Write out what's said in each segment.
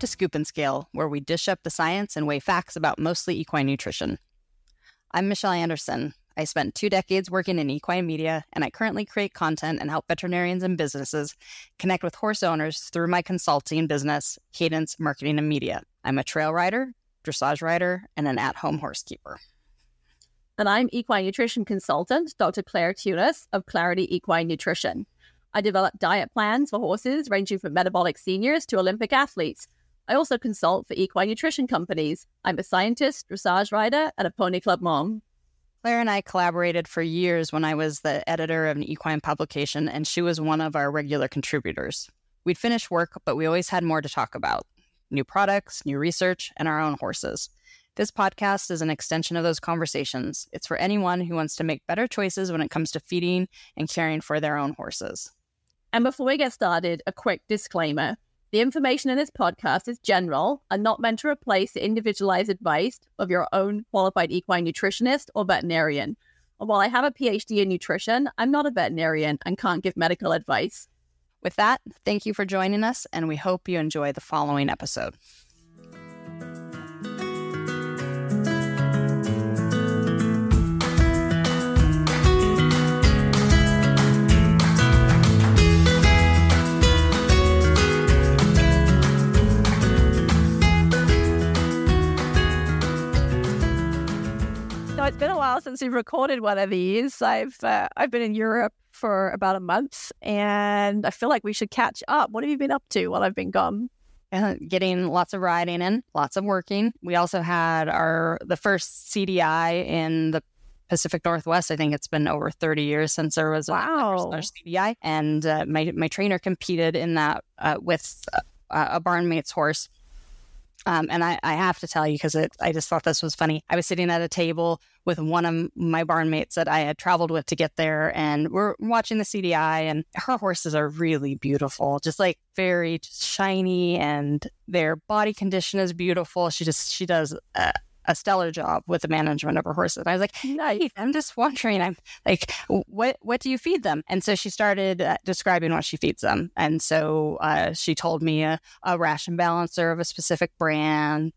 To Scoop and Scale, where we dish up the science and weigh facts about mostly equine nutrition. I'm Michelle Anderson. I spent two decades working in equine media, and I currently create content and help veterinarians and businesses connect with horse owners through my consulting business, Cadence Marketing and Media. I'm a trail rider, dressage rider, and an at home horse keeper. And I'm equine nutrition consultant, Dr. Clair Thunes of Clarity Equine Nutrition. I develop diet plans for horses ranging from metabolic seniors to Olympic athletes. I also consult for equine nutrition companies. I'm a scientist, dressage rider, and a pony club mom. Clair and I collaborated for years when I was the editor of an equine publication, and she was one of our regular contributors. We'd finish work, but we always had more to talk about new products, new research, and our own horses. This podcast is an extension of those conversations. It's for anyone who wants to make better choices when it comes to feeding and caring for their own horses. And before we get started, a quick disclaimer. The information in this podcast is general and not meant to replace the individualized advice of your own qualified equine nutritionist or veterinarian. And while I have a PhD in nutrition, I'm not a veterinarian and can't give medical advice. With that, thank you for joining us, and we hope you enjoy the following episode. It's been a while since we've recorded one of these. I've uh, I've been in Europe for about a month, and I feel like we should catch up. What have you been up to while I've been gone? Uh, getting lots of riding in, lots of working. We also had our the first CDI in the Pacific Northwest. I think it's been over 30 years since there was wow. a, CDI, and uh, my my trainer competed in that uh, with uh, a barnmate's horse. Um, and I, I, have to tell you because I just thought this was funny. I was sitting at a table with one of my barn mates that I had traveled with to get there, and we're watching the CDI, and her horses are really beautiful, just like very shiny, and their body condition is beautiful. She just she does uh, a stellar job with the management of her horses. And I was like, nice. I'm just wondering, I'm like, what what do you feed them? And so she started uh, describing what she feeds them. And so uh, she told me a, a, ration balancer of a specific brand.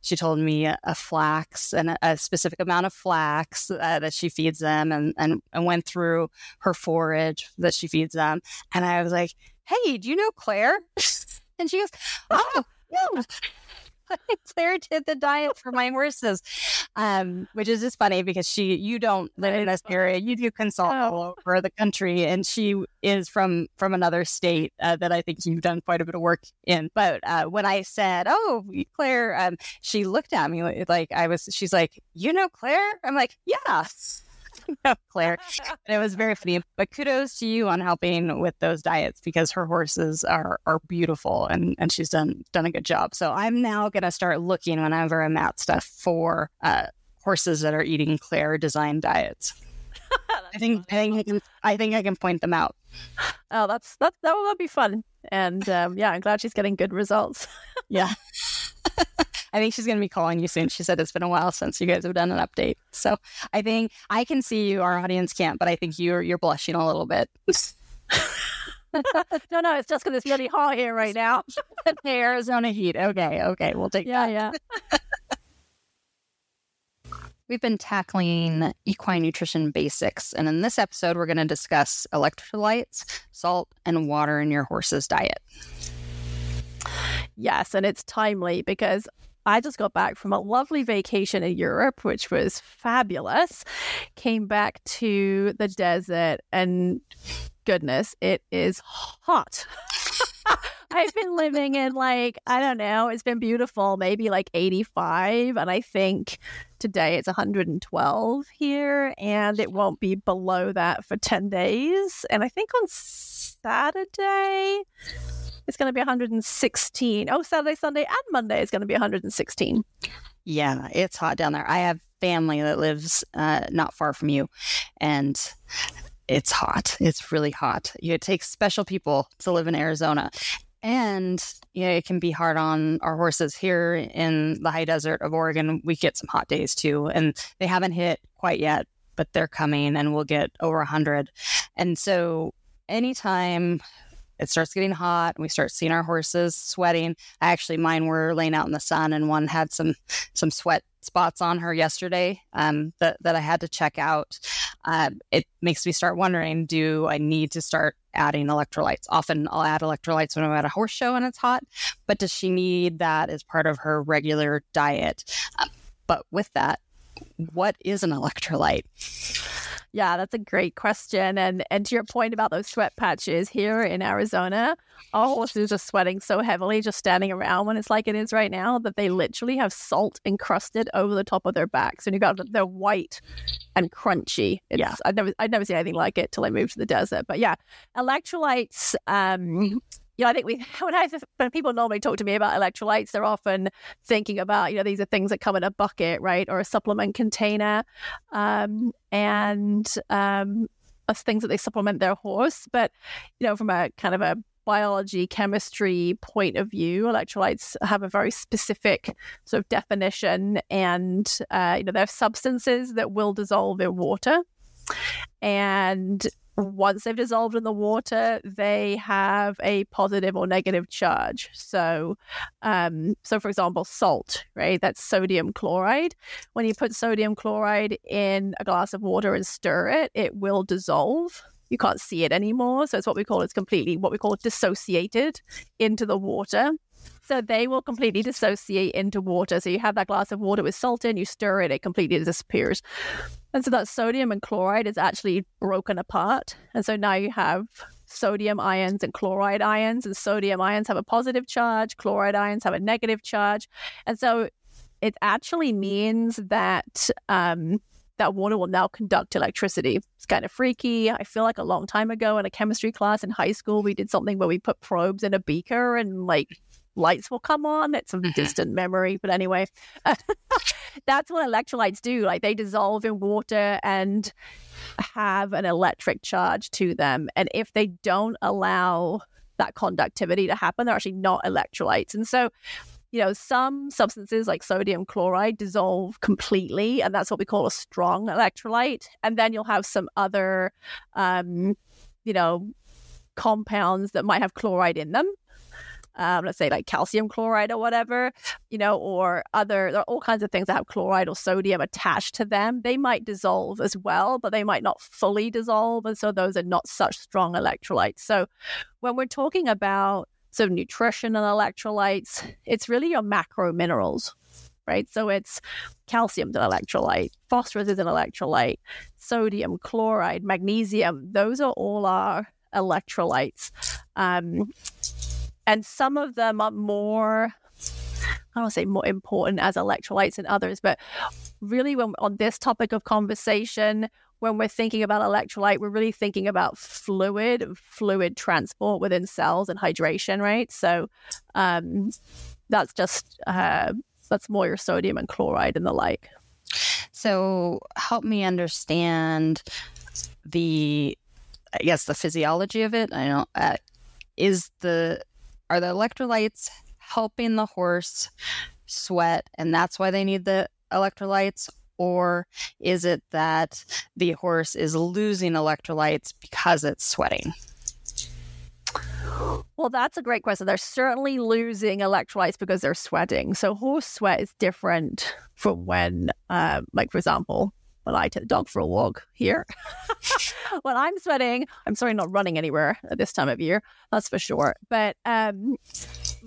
She told me a, a flax and a, a, specific amount of flax uh, that she feeds them, and, and and went through her forage that she feeds them. And I was like, hey, do you know Clair? and she goes, oh. Yeah. Clair did the diet for my horses, um, which is just funny because she, you don't live in this area, you do consult oh. all over the country, and she is from from another state uh, that I think you've done quite a bit of work in. But uh, when I said, "Oh, Clair," um, she looked at me like I was. She's like, "You know Clair?" I'm like, "Yeah." Clair. And it was very funny. But kudos to you on helping with those diets because her horses are are beautiful and, and she's done done a good job. So I'm now gonna start looking whenever I'm at stuff for uh, horses that are eating Clair design diets. I think I think I can I think I can point them out. Oh, that's that that will be fun. And um, yeah, I'm glad she's getting good results. yeah. I think she's going to be calling you soon. She said it's been a while since you guys have done an update. So I think I can see you. Our audience can't, but I think you're you're blushing a little bit. no, no, it's just because it's really hot here right now. the Arizona heat. Okay, okay, we'll take yeah, that. yeah. We've been tackling equine nutrition basics, and in this episode, we're going to discuss electrolytes, salt, and water in your horse's diet. Yes, and it's timely because I just got back from a lovely vacation in Europe, which was fabulous. Came back to the desert, and goodness, it is hot. I've been living in like, I don't know, it's been beautiful, maybe like 85. And I think today it's 112 here, and it won't be below that for 10 days. And I think on Saturday, it's going to be 116. Oh, Saturday, Sunday, and Monday is going to be 116. Yeah, it's hot down there. I have family that lives uh, not far from you, and it's hot. It's really hot. It takes special people to live in Arizona. And yeah, it can be hard on our horses here in the high desert of Oregon. We get some hot days too, and they haven't hit quite yet, but they're coming and we'll get over 100. And so anytime it starts getting hot and we start seeing our horses sweating. I actually, mine were laying out in the sun and one had some some sweat spots on her yesterday um, that, that I had to check out. Uh, it makes me start wondering do I need to start adding electrolytes? Often I'll add electrolytes when I'm at a horse show and it's hot, but does she need that as part of her regular diet? Um, but with that, what is an electrolyte? Yeah, that's a great question. And and to your point about those sweat patches here in Arizona, our horses are sweating so heavily just standing around when it's like it is right now that they literally have salt encrusted over the top of their backs. And you've got they're white and crunchy. It's, yeah, I've never I'd never seen anything like it till I moved to the desert. But yeah, electrolytes. Um, you know, I think we when I when people normally talk to me about electrolytes, they're often thinking about you know these are things that come in a bucket, right, or a supplement container, um, and um, things that they supplement their horse. But you know, from a kind of a biology chemistry point of view electrolytes have a very specific sort of definition and uh, you know they're substances that will dissolve in water and once they've dissolved in the water, they have a positive or negative charge. So, um, so for example, salt, right? That's sodium chloride. When you put sodium chloride in a glass of water and stir it, it will dissolve. You can't see it anymore. So it's what we call it's completely what we call dissociated into the water. So they will completely dissociate into water. So you have that glass of water with salt in, you stir it, it completely disappears. And so that sodium and chloride is actually broken apart. And so now you have sodium ions and chloride ions, and sodium ions have a positive charge, chloride ions have a negative charge. And so it actually means that um, that water will now conduct electricity. It's kind of freaky. I feel like a long time ago in a chemistry class in high school, we did something where we put probes in a beaker and like lights will come on. It's a mm-hmm. distant memory, but anyway, that's what electrolytes do. Like they dissolve in water and have an electric charge to them. And if they don't allow that conductivity to happen, they're actually not electrolytes. And so, you know, some substances like sodium chloride dissolve completely, and that's what we call a strong electrolyte. And then you'll have some other, um, you know, compounds that might have chloride in them um, let's say like calcium chloride or whatever, you know, or other, there are all kinds of things that have chloride or sodium attached to them. They might dissolve as well, but they might not fully dissolve. And so those are not such strong electrolytes. So when we're talking about sort of nutrition and electrolytes, it's really your macro minerals right? So it's calcium an electrolyte, phosphorus is an electrolyte, sodium, chloride, magnesium. Those are all our electrolytes. Um, and some of them are more I don't say more important as electrolytes than others, but really, when on this topic of conversation, when we're thinking about electrolyte, we're really thinking about fluid, fluid transport within cells and hydration, right? So um, that's just uh, that's more your sodium and chloride and the like. So help me understand the, I guess, the physiology of it. I know uh, is the are the electrolytes helping the horse sweat and that's why they need the electrolytes? Or is it that the horse is losing electrolytes because it's sweating? Well, that's a great question. They're certainly losing electrolytes because they're sweating. So, horse sweat is different from when, uh, like, for example, when I take the dog for a walk here. when I'm sweating, I'm sorry, not running anywhere at this time of year, that's for sure. But um,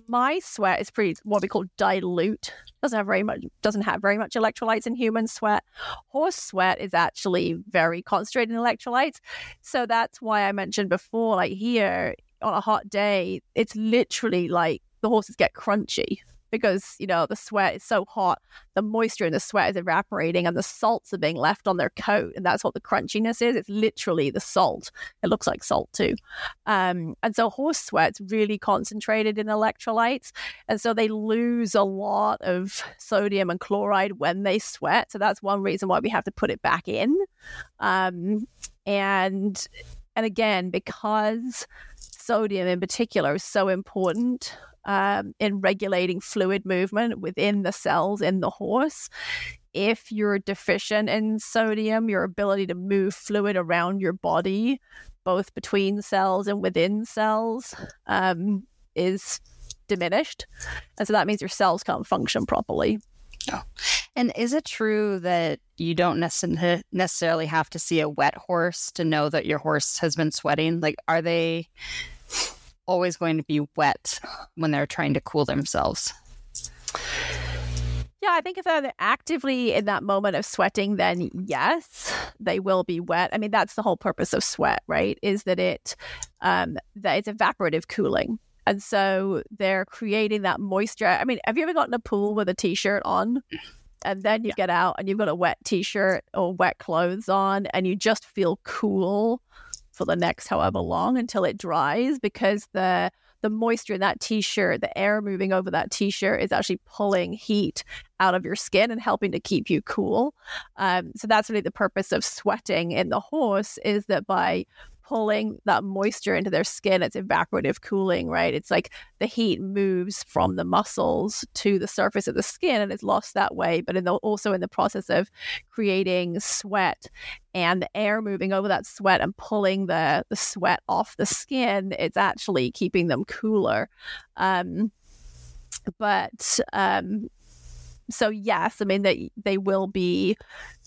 my sweat is pretty what we call dilute. Doesn't have very much doesn't have very much electrolytes in human sweat. Horse sweat is actually very concentrated in electrolytes. So that's why I mentioned before, like here on a hot day, it's literally like the horses get crunchy because you know the sweat is so hot the moisture in the sweat is evaporating and the salts are being left on their coat and that's what the crunchiness is. It's literally the salt. It looks like salt too. Um, and so horse sweat's really concentrated in electrolytes and so they lose a lot of sodium and chloride when they sweat. So that's one reason why we have to put it back in. Um, and and again because sodium in particular is so important um, in regulating fluid movement within the cells in the horse. If you're deficient in sodium, your ability to move fluid around your body both between cells and within cells, um, is diminished. And so that means your cells can't function properly. Oh. And is it true that you don't necessarily have to see a wet horse to know that your horse has been sweating? Like, are they always going to be wet when they're trying to cool themselves? Yeah, I think if they're actively in that moment of sweating, then yes, they will be wet. I mean, that's the whole purpose of sweat, right? Is that it um, that it's evaporative cooling. And so they're creating that moisture. I mean, have you ever gotten a pool with a t-shirt on? And then you yeah. get out and you've got a wet t-shirt or wet clothes on and you just feel cool for the next however long until it dries because the the moisture in that t-shirt, the air moving over that t-shirt is actually pulling heat out of your skin and helping to keep you cool. Um, so that's really the purpose of sweating in the horse is that by pulling that moisture into their skin. It's evaporative cooling, right? It's like the heat moves from the muscles to the surface of the skin and it's lost that way. But in the, also in the process of creating sweat and the air moving over that sweat and pulling the, the sweat off the skin, it's actually keeping them cooler. Um, but um, so yes, I mean they they will be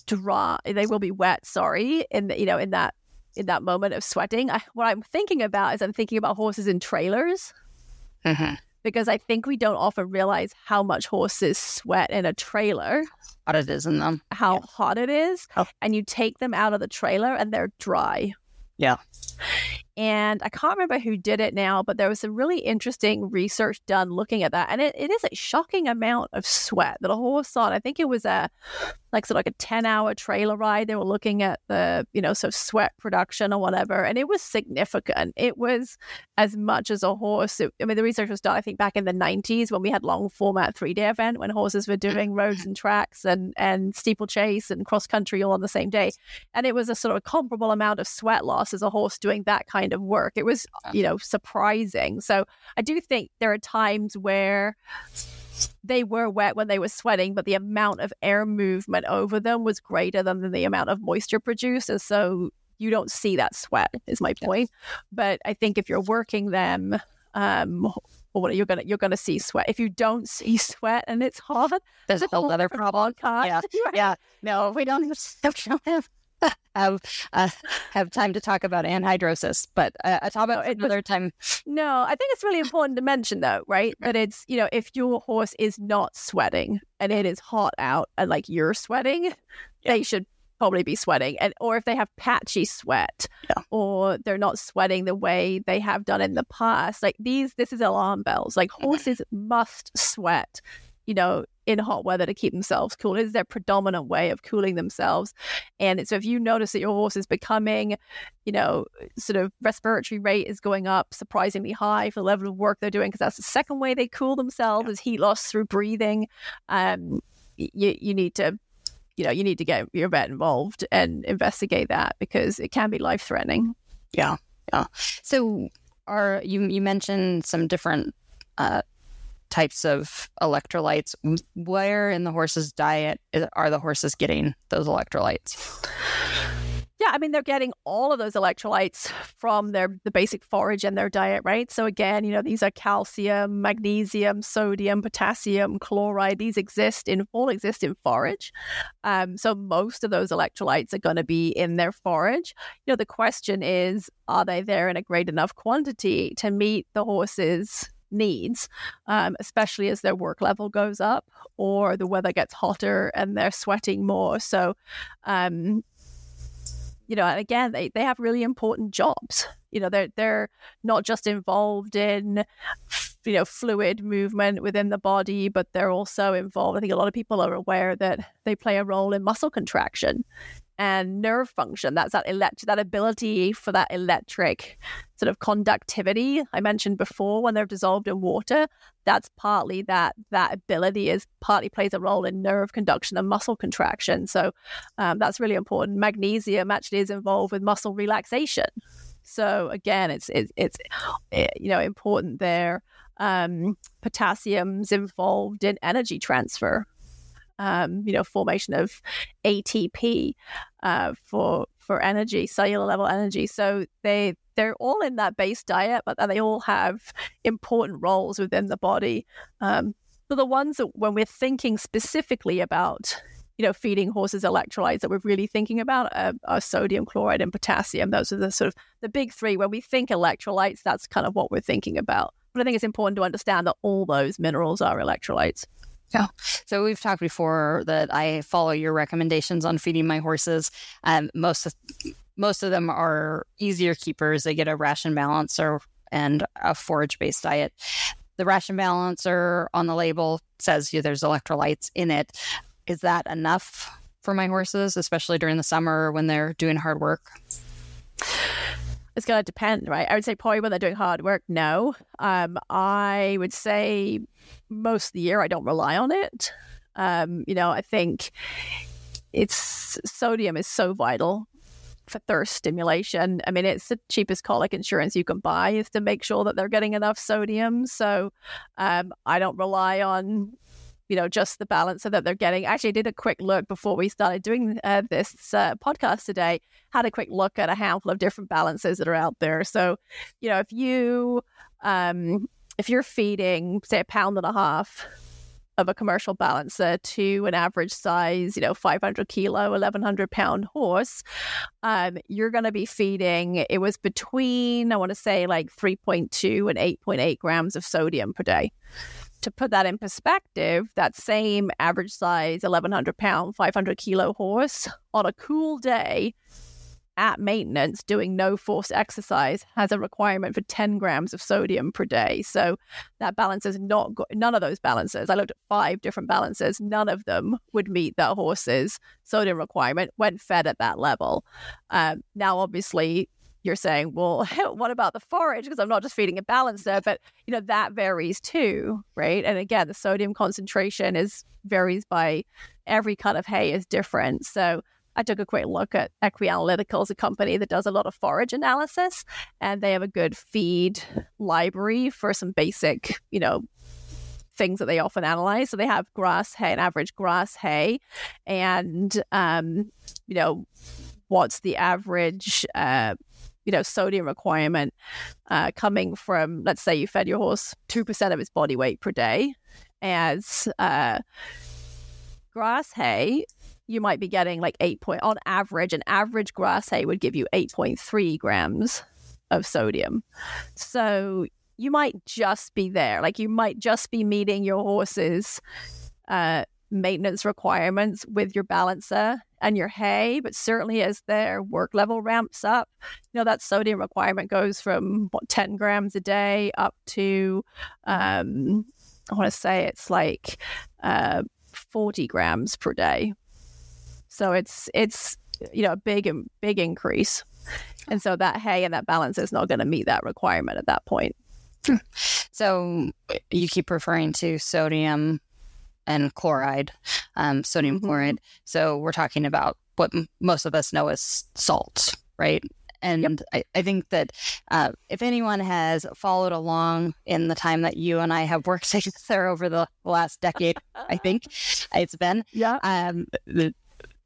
dry, they will be wet. Sorry, in the, you know in that in that moment of sweating. I, what I'm thinking about is I'm thinking about horses in trailers. Mm-hmm. Because I think we don't often realize how much horses sweat in a trailer. Hot it is in them. How yeah. hot it is. Oh. And you take them out of the trailer and they're dry. Yeah. And I can't remember who did it now, but there was some really interesting research done looking at that. And it, it is a shocking amount of sweat that a horse on. I think it was a like sort of like a 10 hour trailer ride. They were looking at the, you know, so sweat production or whatever. And it was significant. It was as much as a horse. It, I mean, the research was done, I think, back in the 90s when we had long format three day event when horses were doing roads and tracks and, and steeplechase and cross country all on the same day. And it was a sort of comparable amount of sweat loss as a horse doing that kind kind of work. It was, you know, surprising. So I do think there are times where they were wet when they were sweating, but the amount of air movement over them was greater than the amount of moisture produced. And so you don't see that sweat, is my point. But I think if you're working them, um, or you're gonna you're gonna see sweat. If you don't see sweat and it's hot, there's a weather problem. Yeah, yeah. No, we don't have have uh, have time to talk about anhidrosis, but uh, I talk about it another time. No, I think it's really important to mention though, right? That it's you know if your horse is not sweating and it is hot out and like you're sweating, yeah. they should probably be sweating and or if they have patchy sweat yeah. or they're not sweating the way they have done in the past like these this is alarm bells like mm-hmm. horses must sweat you know in hot weather to keep themselves cool. It is their predominant way of cooling themselves. And so if you notice that your horse is becoming, you know, sort of respiratory rate is going up surprisingly high for the level of work they're doing, because that's the second way they cool themselves yeah. is heat loss through breathing. Um, you, you need to you know you need to get your vet involved and investigate that because it can be life threatening yeah yeah so are you you mentioned some different uh, types of electrolytes. Where in the horse's diet are the horses getting those electrolytes? Yeah, I mean they're getting all of those electrolytes from their the basic forage and their diet, right? So again, you know, these are calcium, magnesium, sodium, potassium, chloride. These exist in all exist in forage. Um, so most of those electrolytes are going to be in their forage. You know, the question is, are they there in a great enough quantity to meet the horse's needs, um, especially as their work level goes up or the weather gets hotter and they're sweating more. So, um, you know, and again, they, they have really important jobs. You know, they're they're not just involved in you know fluid movement within the body, but they're also involved. I think a lot of people are aware that they play a role in muscle contraction and nerve function. That's that elect- that ability for that electric sort of conductivity I mentioned before when they're dissolved in water. That's partly that that ability is partly plays a role in nerve conduction and muscle contraction. So um, that's really important. Magnesium actually is involved with muscle relaxation. So again, it's it's, it's it, you know important there. Um, potassium's involved in energy transfer um, you know, formation of ATP uh, for for energy, cellular level energy. So they they're all in that base diet, but they all have important roles within the body. Um, so the ones that when we're thinking specifically about you know, feeding horses electrolytes that we're really thinking about uh, are sodium, chloride, and potassium. Those are the sort of the big three. When we think electrolytes, that's kind of what we're thinking about. But I think it's important to understand that all those minerals are electrolytes. So we've talked before that I follow your recommendations on feeding my horses. Um, most of, most of them are easier keepers. They get a ration balancer and a forage based diet. The ration balancer on the label says yeah, there's electrolytes in it. Is that enough for my horses, especially during the summer when they're doing hard work? it's going to depend, right? I would say probably when they're doing hard work, no. Um, I would say most of the year I don't rely on it. Um, you know, I think it's sodium is so vital for thirst stimulation. I mean, it's the cheapest colic insurance you can buy is to make sure that they're getting enough sodium. So um, I don't rely on you know, just the balancer that they're getting. Actually, I did a quick look before we started doing uh, this uh, podcast today. Had a quick look at a handful of different balances that are out there. So, you know, if you um, if you're feeding, say, a pound and a half of a commercial balancer to an average size, you know, 500 kilo, 1100 pound horse, um, you're going to be feeding, it was between, I want to say like 3.2 and 8.8 grams of sodium per day. To put that in perspective, that same average size, 1100 pound, 500 kilo horse on a cool day at maintenance doing no force exercise has a requirement for 10 grams of sodium per day. So that balance is not, go- none of those balances. I looked at five different balances. None of them would meet that horse's sodium requirement when fed at that level. Um, now, obviously, you're saying, well, what about the forage? Because I'm not just feeding a balancer, but you know that varies too, right? And again, the sodium concentration is varies by every cut of hay is different. So I took a quick look at Equi-Analytical's, a company that does a lot of forage analysis, and they have a good feed library for some basic, you know, things that they often analyze. So they have grass hay, an average grass hay, and um, you know, what's the average uh, you know sodium requirement uh, coming from let's say you fed your horse 2% of its body weight per day as uh, grass hay you might be getting like 8 point on average an average grass hay would give you 8.3 grams of sodium so you might just be there like you might just be meeting your horse's uh, maintenance requirements with your balancer and your hay, but certainly as their work level ramps up, you know, that sodium requirement goes from what 10 grams a day up to um, I want to say it's like uh, 40 grams per day. So it's it's you know a big big increase. And so that hay and that balance is not going to meet that requirement at that point. So you keep referring to sodium and chloride, um, sodium mm-hmm. chloride. So we're talking about what m- most of us know as salt, right? And yep. I, I, think that uh, if anyone has followed along in the time that you and I have worked together over the last decade, I think it's been, yeah, um, the,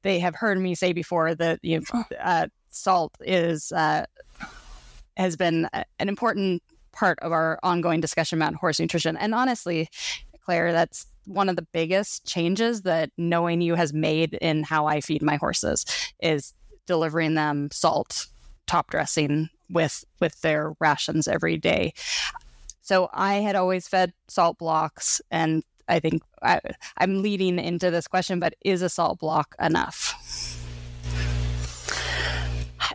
they have heard me say before that you know, uh, salt is uh, has been an important part of our ongoing discussion about horse nutrition. And honestly, Clair, that's one of the biggest changes that knowing you has made in how I feed my horses is delivering them salt top dressing with with their rations every day. So I had always fed salt blocks and I think I, I'm leading into this question, but is a salt block enough?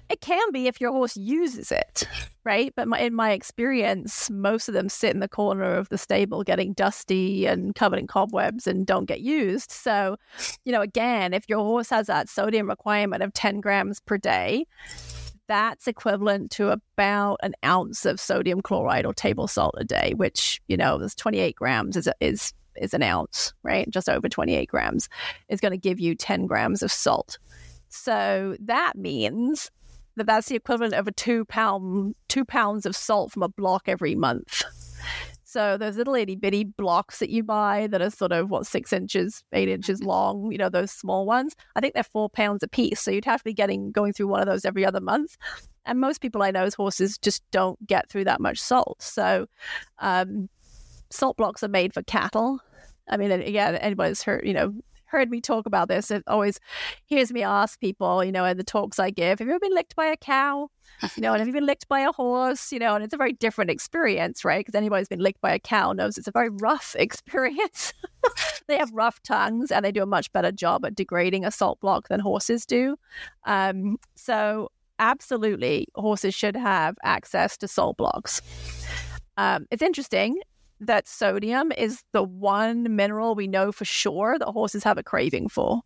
It can be if your horse uses it, right? But my, in my experience, most of them sit in the corner of the stable getting dusty and covered in cobwebs and don't get used. So, you know, again, if your horse has that sodium requirement of 10 grams per day, that's equivalent to about an ounce of sodium chloride or table salt a day, which, you know, there's 28 grams is, is, is an ounce, right? Just over 28 grams is going to give you 10 grams of salt. So that means that that's the equivalent of a two pound two pounds of salt from a block every month. So those little itty bitty blocks that you buy that are sort of what six inches, eight inches long, you know, those small ones. I think they're four pounds a piece. So you'd have to be getting going through one of those every other month. And most people I know's horses just don't get through that much salt. So um, salt blocks are made for cattle. I mean, again, anybody's heard, you know, heard me talk about this, it always hears me ask people, you know, in the talks I give, have you ever been licked by a cow? You know, and have you been licked by a horse? You know, and it's a very different experience, right? Because anybody who's been licked by a cow knows it's a very rough experience. they have rough tongues and they do a much better job at degrading a salt block than horses do. Um, so, absolutely, horses should have access to salt blocks. Um, it's interesting that sodium is the one mineral we know for sure that horses have a craving for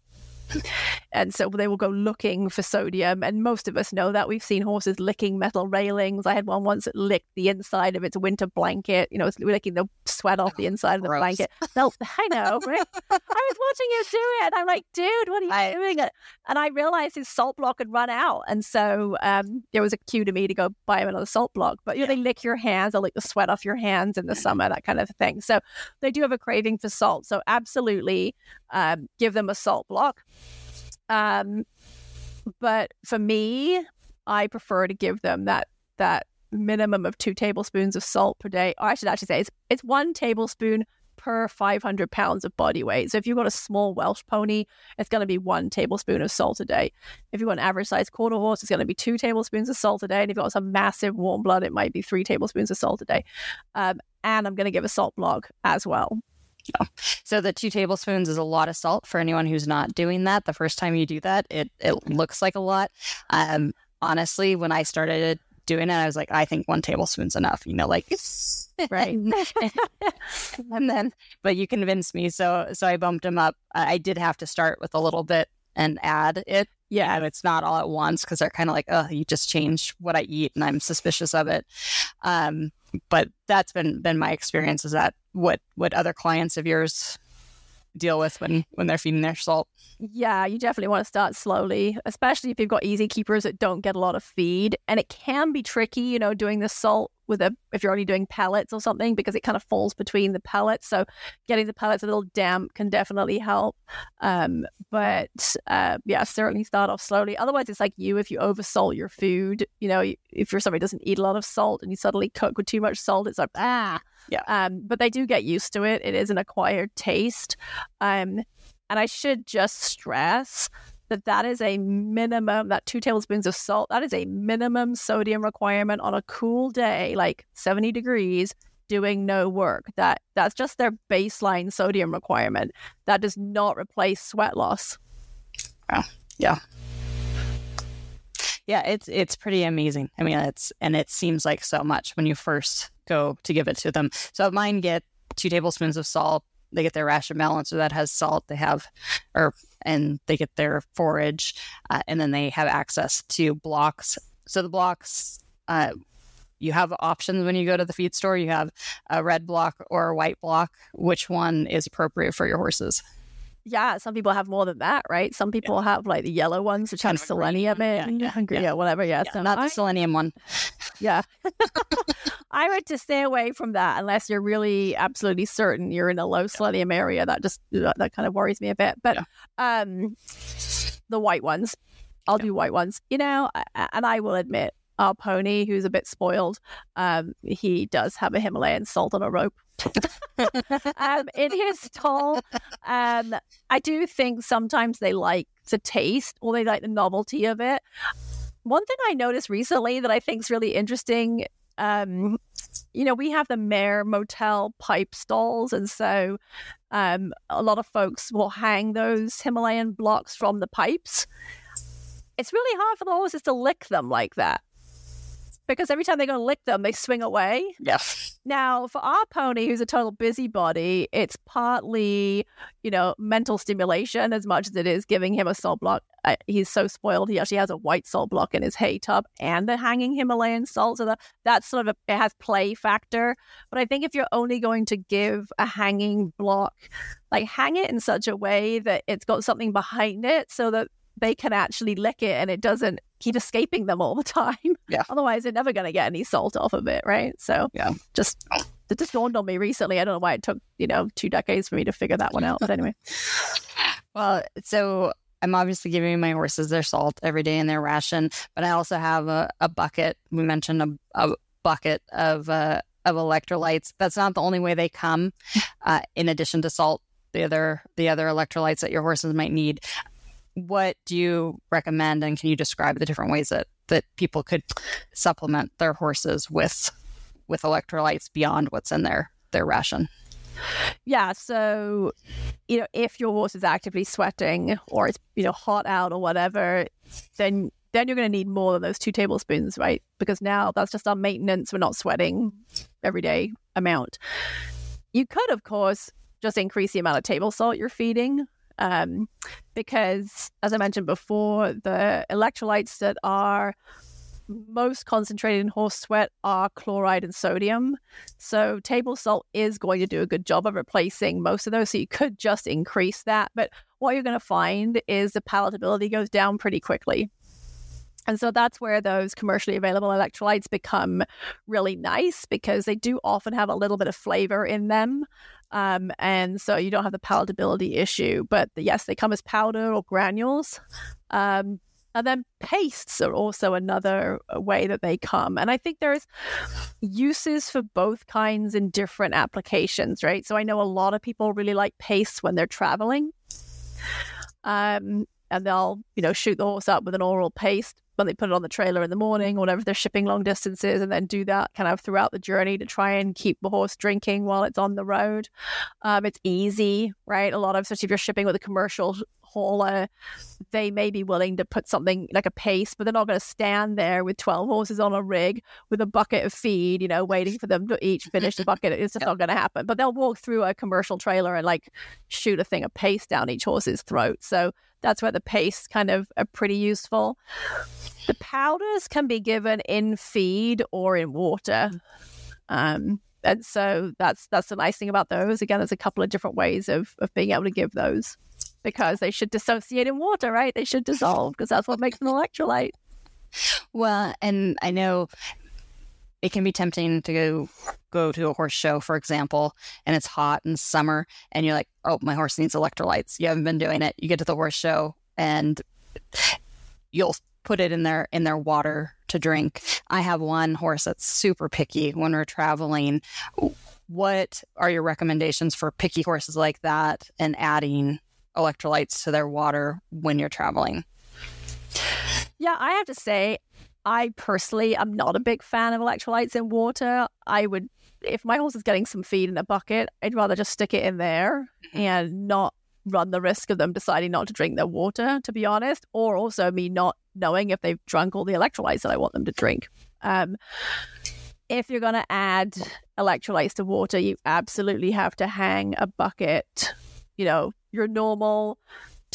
and so they will go looking for sodium. And most of us know that. We've seen horses licking metal railings. I had one once that licked the inside of its winter blanket. You know, it's licking the sweat off the inside of the Gross. blanket. No, I know, right? I was watching you do it. And I'm like, dude, what are you I- doing? And I realized his salt block had run out. And so um, there was a cue to me to go buy him another salt block. But, you know, they lick your hands, they'll lick the sweat off your hands in the summer, that kind of thing. So they do have a craving for salt. So absolutely um, give them a salt block. Um, but for me, I prefer to give them that that minimum of two tablespoons of salt per day. Or I should actually say it's it's one tablespoon per 500 pounds of body weight. So if you've got a small Welsh pony, it's going to be one tablespoon of salt a day. If you've got an average sized quarter horse, it's going to be two tablespoons of salt a day. And if you've got some massive warm blood, it might be three tablespoons of salt a day. Um, and I'm going to give a salt block as well. So the two tablespoons is a lot of salt for anyone who's not doing that. The first time you do that, it it looks like a lot. Um, honestly, when I started doing it, I was like, I think one tablespoon's enough. You know, like Right. and then, but you convinced me, so so I bumped him up. I I did have to start with a little bit and add it. Yeah, and it's not all at once because they're kind of like, oh, you just changed what I eat, and I'm suspicious of it. Um, but that's been been my experience. Is that what what other clients of yours deal with when when they're feeding their salt? Yeah, you definitely want to start slowly, especially if you've got easy keepers that don't get a lot of feed. And it can be tricky, you know, doing the salt with a if you're only doing pellets or something because it kind of falls between the pellets. So getting the pellets a little damp can definitely help. Um, but uh, yeah, certainly start off slowly. Otherwise, it's like you if you oversalt your food. You know, if you're somebody who doesn't eat a lot of salt and you suddenly cook with too much salt, it's like ah. Yeah. Um, but they do get used to it. It is an acquired taste. Um, and I should just stress that that is a minimum, that two tablespoons of salt, that is a minimum sodium requirement on a cool day, like 70 degrees, doing no work. That That's just their baseline sodium requirement. That does not replace sweat loss. Yeah, it's it's pretty amazing. I mean, it's and it seems like so much when you first go to give it to them. So mine get two tablespoons of salt. They get their ration balance, so that has salt. They have, or and they get their forage, uh, and then they have access to blocks. So the blocks, uh, you have options when you go to the feed store. You have a red block or a white block. Which one is appropriate for your horses? Yeah, some people have more than that, right? Some people have like the yellow ones, which Kind have of a green selenium in. Yeah, Yeah, yeah, yeah, whatever. Yeah, Yeah, so not the selenium one. Yeah. I would to stay away from that unless you're really absolutely certain you're in a low selenium area. That just that, that kind of worries me a bit. But um the white ones. I'll do white ones. You know, I- I- and I will admit our pony who's a bit spoiled, um, he does have a Himalayan salt on a rope. um, in his stall, um, I do think sometimes they like the taste or they like the novelty of it. One thing I noticed recently that I think is really interesting, um, you know, we have the Mare Motel pipe stalls, and so um, a lot of folks will hang those Himalayan blocks from the pipes. It's really hard for the horses to lick them like that because every time they go to lick them, they swing away. Yes. Now, for our pony, who's a total busybody, it's partly, you know, mental stimulation as much as it is giving him a salt block. Uh, he's so spoiled. He actually has a white salt block in his hay tub and a hanging Himalayan salt. So that, that's sort of a, it has play factor. But I think if you're only going to give a hanging block, like hang it in such a way that it's got something behind it so that they can actually lick it and it doesn't keep escaping them all the time. Yeah. Otherwise, they're never going to get any salt off of it, right? So Yeah. just it just dawned on me recently. I don't know why it took, you know, two decades for me to figure that one out. But anyway. well, so I'm obviously giving my horses their salt every day in their ration, but I also have a, a bucket. We mentioned a, a bucket of uh, of electrolytes. That's not the only way they come. Uh, in addition to salt, the other the other electrolytes that your horses might need. What do you recommend, and can you describe the different ways that that people could supplement their horses with with electrolytes beyond what's in their their ration? Yeah, so you know, if your horse is actively sweating or it's you know hot out or whatever, then then you're going to need more than those two tablespoons, right? Because now that's just our maintenance. We're not sweating everyday amount. You could, of course, just increase the amount of table salt you're feeding. Um, because, as I mentioned before, the electrolytes that are most concentrated in horse sweat are chloride and sodium. So, table salt is going to do a good job of replacing most of those. So, you could just increase that. But what you're going to find is the palatability goes down pretty quickly. And so that's where those commercially available electrolytes become really nice because they do often have a little bit of flavor in them. Um, and so you don't have the palatability issue. But yes, they come as powder or granules. Um, and then pastes are also another uh, way that they come. And I think there's uses for both kinds in different applications, right? So I know a lot of people really like pastes when they're traveling. Um, and they'll, you know, shoot the horse up with an oral paste when they put it on the trailer in the morning, or whenever they're shipping long distances, and then do that kind of throughout the journey to try and keep the horse drinking while it's on the road. Um, it's easy, right? A lot of, especially if you're shipping with a commercial hauler, they may be willing to put something like a pace, but they're not going to stand there with 12 horses on a rig with a bucket of feed, you know, waiting for them to each finish the bucket. It's just not going to happen. But they'll walk through a commercial trailer and like shoot a thing of paste down each horse's throat. So that's where the paste kind of are pretty useful. The powders can be given in feed or in water. Um, and so that's that's the nice thing about those. Again, there's a couple of different ways of, of being able to give those because they should dissociate in water, right? They should dissolve because that's what makes an electrolyte. Well, and I know it can be tempting to go go to a horse show, for example, and it's hot and summer, and you're like, "Oh, my horse needs electrolytes." You haven't been doing it. You get to the horse show, and you'll put it in their in their water to drink. I have one horse that's super picky when we're traveling. What are your recommendations for picky horses like that and adding electrolytes to their water when you're traveling? Yeah, I have to say, I personally am not a big fan of electrolytes in water. I would, if my horse is getting some feed in a bucket, I'd rather just stick it in there mm-hmm. and not run the risk of them deciding not to drink their water, to be honest, or also me not knowing if they've drunk all the electrolytes that I want them to drink. Um, if you're going to add electrolytes to water, you absolutely have to hang a bucket, you know, your normal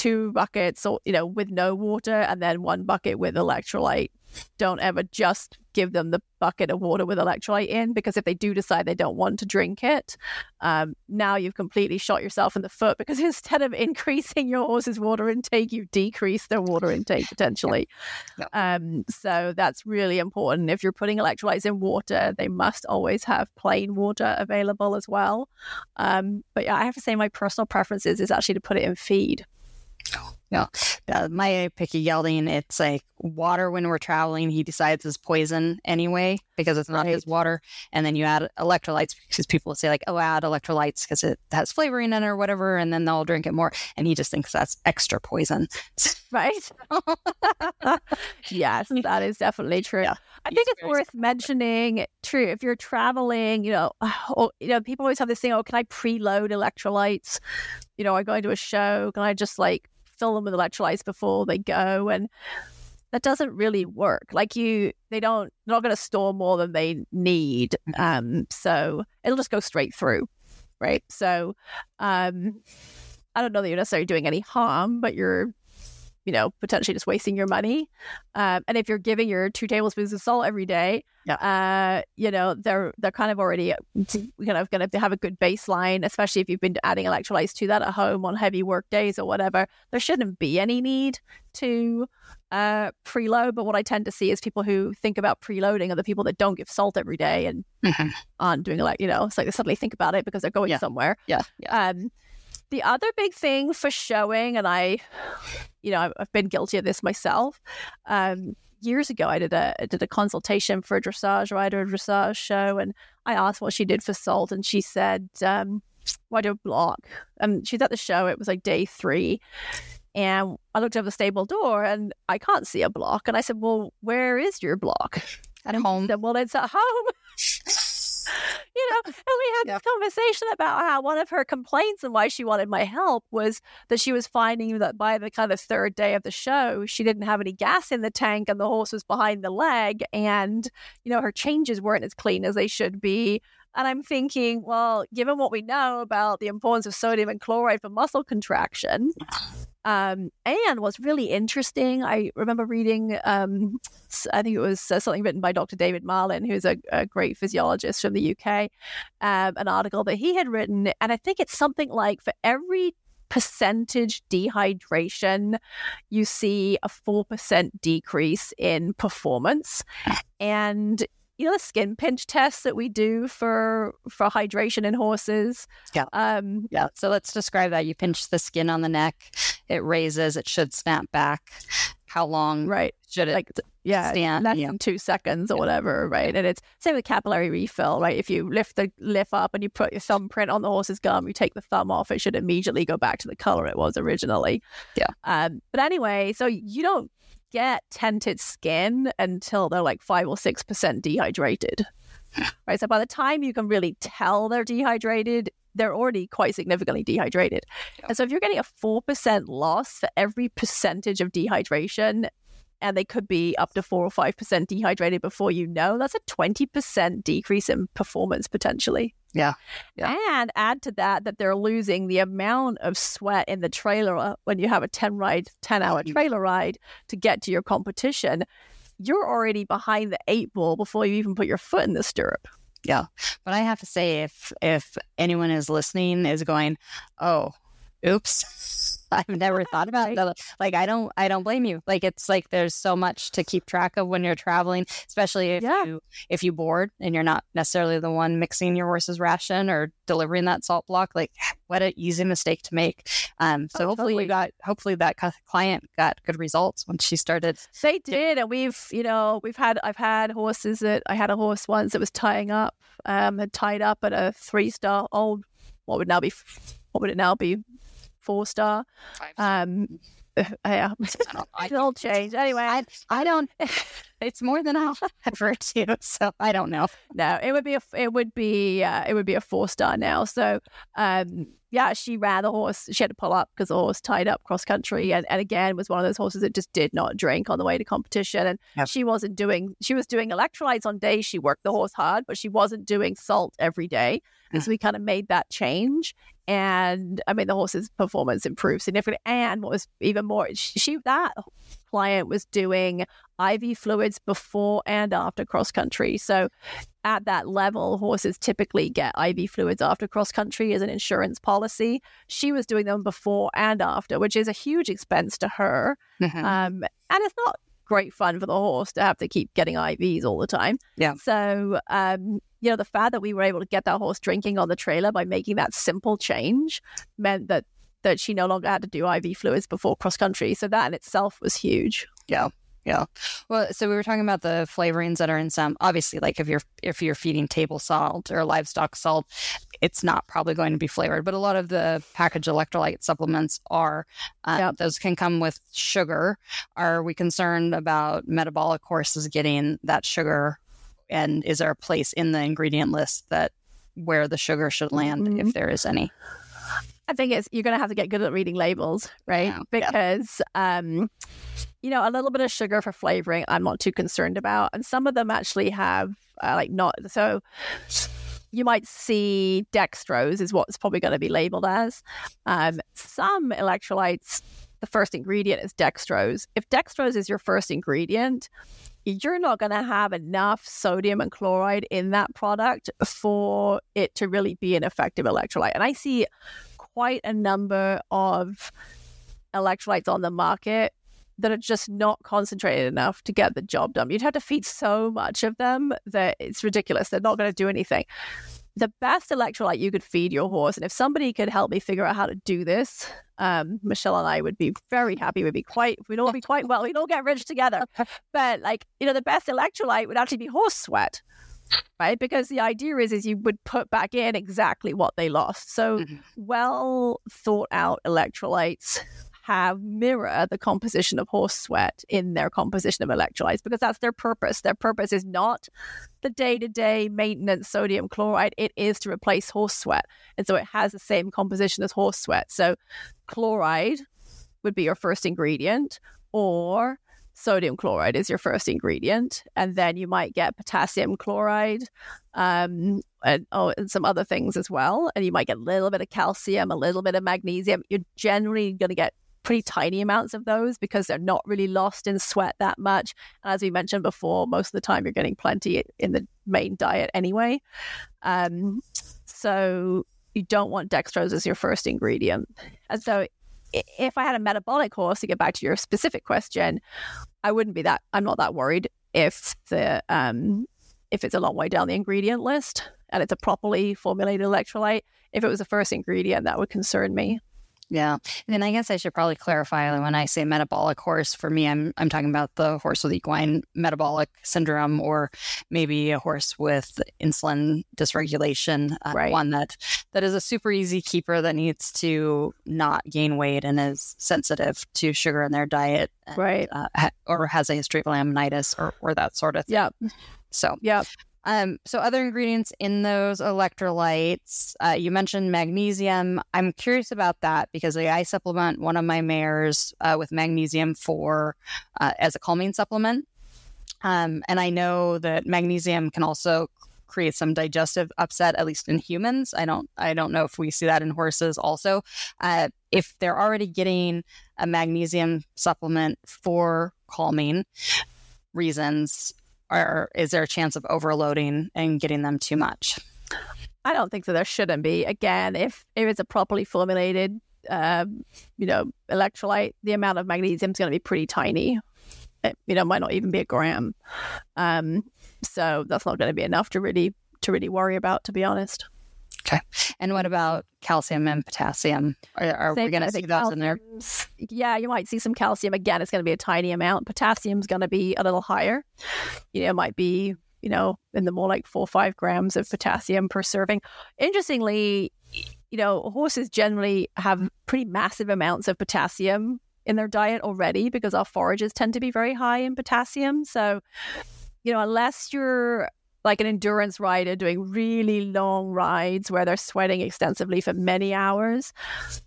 two buckets or you know with no water and then one bucket with electrolyte don't ever just give them the bucket of water with electrolyte in because if they do decide they don't want to drink it, um, now you've completely shot yourself in the foot because instead of increasing your horse's water intake, you've decreased their water intake potentially. Yeah. Yeah. Um, so that's really important. If you're putting electrolytes in water, they must always have plain water available as well. Um, but yeah, I have to say my personal preference is, is actually to put it in feed. Yeah. Uh, my picky gelding, it's like water when we're traveling. He decides is poison anyway because it's not right. his water. And then you add electrolytes because people will say, like, oh, add electrolytes because it has flavoring in it or whatever. And then they'll drink it more. And he just thinks that's extra poison. right. yes, that is definitely true. Yeah. I think it's worth mentioning, true, if you're traveling, you know, oh, you know, people always have this thing, oh, can I preload electrolytes? You know, I go into a show, can I just like fill them with electrolytes before they go and that doesn't really work like you they don't they're not going to store more than they need mm-hmm. um so it'll just go straight through right so um i don't know that you're necessarily doing any harm but you're you know, potentially just wasting your money. Um, and if you're giving your two tablespoons of salt every day, Yeah. uh, you know, they're they're kind of already kind of going to have a good baseline, especially if you've been adding electrolytes to that at home on heavy work days or whatever. There shouldn't be any need to uh, preload. But what I tend to see is people who think about preloading are the people that don't give salt every day and Mhm. aren't doing like you know, it's like they suddenly think about it because they're going Yeah. somewhere. Yeah. Yeah. Um, the other big thing for showing, and I, you know, I've, been guilty of this myself. Um, years ago, I did a I did a consultation for a dressage rider, a dressage show, and I asked what she did for salt, and she said, um, "Why do a block?" And she's at the show. It was like day three. And I looked over the stable door and I can't see a block. And I said, Well, where is your block? At home. Said, Well, it's at home. you know, and we had Yeah. this conversation about how one of her complaints and why she wanted my help was that she was finding that by the kind of third day of the show, she didn't have any gas in the tank and the horse was behind the leg. And, you know, her changes weren't as clean as they should be. And I'm thinking, well, given what we know about the importance of sodium and chloride for muscle contraction, um, and what's really interesting, I remember reading, um, I think it was uh, something written by Dr. David Marlin, who's a, a great physiologist from the UK, um, an article that he had written. And I think it's something like for every percentage dehydration, you see a 4% decrease in performance. And you know the skin pinch tests that we do for for hydration in horses. Yeah. Um, Yeah. So let's describe that. You pinch the skin on the neck, it raises, it should snap back. How long right. should it like yeah, stand? less yeah. than two seconds or whatever, right? And it's same with capillary refill, right? If you lift the lift up and you put your thumbprint on the horse's gum, you take the thumb off, it should immediately go back to the color it was originally. Yeah. Um, but anyway, so you don't get tented skin until they're like five or six percent dehydrated. Right. So by the time you can really tell they're dehydrated, they're already quite significantly dehydrated. Yeah. And so if you're getting a 4% loss for every percentage of dehydration, and they could be up to 4 or 5% dehydrated before you know, that's a 20% decrease in performance potentially. Yeah. Yeah. And add to that that they're losing the amount of sweat in the trailer uh, when you have a 10 ride, 10 hour Mhm. trailer ride to get to your competition. You're already behind the eight ball before you even put your foot in the stirrup. Yeah. But I have to say, if if anyone is listening is going, oh, oops, I've never thought about that. Like I don't I don't blame you. Like it's like there's so much to keep track of when you're traveling, especially if Yeah. you if you board and you're not necessarily the one mixing your horse's ration or delivering that salt block. Like what an easy mistake to make. Um so Oh, hopefully totally. you got hopefully that client got good results when she started They did, and we've you know we've had I've had horses that I had a horse once that was tying up, um, had tied up at a three star old, what would now be what would it now be, four star. Um, yeah, it'll change anyway. I, I don't it's more than I'll ever do. So I don't know. no, it would be a it would be uh, it would be a four star now. So um, yeah, she ran the horse. She had to pull up because the horse tied up cross country, and, and again was one of those horses that just did not drink on the way to competition. And Yep. she wasn't doing. She was doing electrolytes on days she worked the horse hard, but she wasn't doing salt every day. And so we kind of made that change. And I mean, the horse's performance improved significantly. And what was even more, she that client was doing IV fluids before and after cross country. So at that level, horses typically get IV fluids after cross country as an insurance policy. She was doing them before and after, which is a huge expense to her. Mhm. Um, and it's not great fun for the horse to have to keep getting IVs all the time. Yeah. So, um, you know, the fact that we were able to get that horse drinking on the trailer by making that simple change meant that that she no longer had to do IV fluids before cross country. So that in itself was huge. Yeah. Yeah. Well, so we were talking about the flavorings that are in some. Obviously, like if you're if you're feeding table salt or livestock salt, it's not probably going to be flavored. But a lot of the packaged electrolyte supplements are. Uh, Yep. Those can come with sugar. Are we concerned about metabolic horses getting that sugar? And is there a place in the ingredient list that where the sugar should land, Mhm. if there is any? I think it's you're going to have to get good at reading labels, right? Yeah, yeah. Because um, you know, a little bit of sugar for flavoring, I'm not too concerned about, and some of them actually have uh, like not so. You might see dextrose is what's probably going to be labeled as. Um, some electrolytes the first ingredient is dextrose. If dextrose is your first ingredient, you're not going to have enough sodium and chloride in that product for it to really be an effective electrolyte. And I see quite a number of electrolytes on the market that are just not concentrated enough to get the job done. You'd have to feed so much of them that it's ridiculous. They're not going to do anything. The best electrolyte you could feed your horse, and if somebody could help me figure out how to do this, um, Michelle and I would be very happy. We'd be quite, we'd all be quite well. We'd all get rich together. But like, you know, the best electrolyte would actually be horse sweat right because the idea is is you would put back in exactly what they lost so mm-hmm. well thought out electrolytes have mirror the composition of horse sweat in their composition of electrolytes because that's their purpose. Their purpose is not the day to day maintenance sodium chloride, it is to replace horse sweat. And so it has the same composition as horse sweat. So chloride would be your first ingredient, or sodium chloride is your first ingredient, and then you might get potassium chloride, um, and oh, and some other things as well. And you might get a little bit of calcium, a little bit of magnesium. You're generally going to get pretty tiny amounts of those because they're not really lost in sweat that much. And as we mentioned before, most of the time you're getting plenty in the main diet anyway. Um, so you don't want dextrose as your first ingredient. And so if I had a metabolic horse, to get back to your specific question, I wouldn't be that. I'm not that worried if the um, if it's a long way down the ingredient list and it's a properly formulated electrolyte. If it was the first ingredient, that would concern me. Yeah. And then I guess I should probably clarify when I say metabolic horse, for me, I'm, I'm talking about the horse with equine metabolic syndrome or maybe a horse with insulin dysregulation, uh, right. one that, that is a super easy keeper that needs to not gain weight and is sensitive to sugar in their diet. And, right. Uh, or has a history of laminitis or, or that sort of thing. Yeah. So, yeah. Um, so other ingredients in those electrolytes, uh, you mentioned magnesium. I'm curious about that because I supplement one of my mares uh, with magnesium for uh, as a calming supplement, um, and I know that magnesium can also create some digestive upset, at least in humans. I don't, I don't know if we see that in horses also. Uh, if they're already getting a magnesium supplement for calming reasons, or is there a chance of overloading and getting them too much? I don't think so. There shouldn't be. Again, if if it's a properly formulated, uh, you know, electrolyte, the amount of magnesium is going to be pretty tiny. It, you know, might not even be a gram. Um, so that's not going to be enough to really to really worry about, to be honest. Okay. And what about calcium and potassium? Are, are we going to see those in there? Yeah, you might see some calcium. Again, it's going to be a tiny amount. Potassium's going to be a little higher. You know, it might be, you know, in the more like four or five grams of potassium per serving. Interestingly, you know, horses generally have pretty massive amounts of potassium in their diet already because our forages tend to be very high in potassium. So, you know, unless you're like an endurance rider doing really long rides where they're sweating extensively for many hours,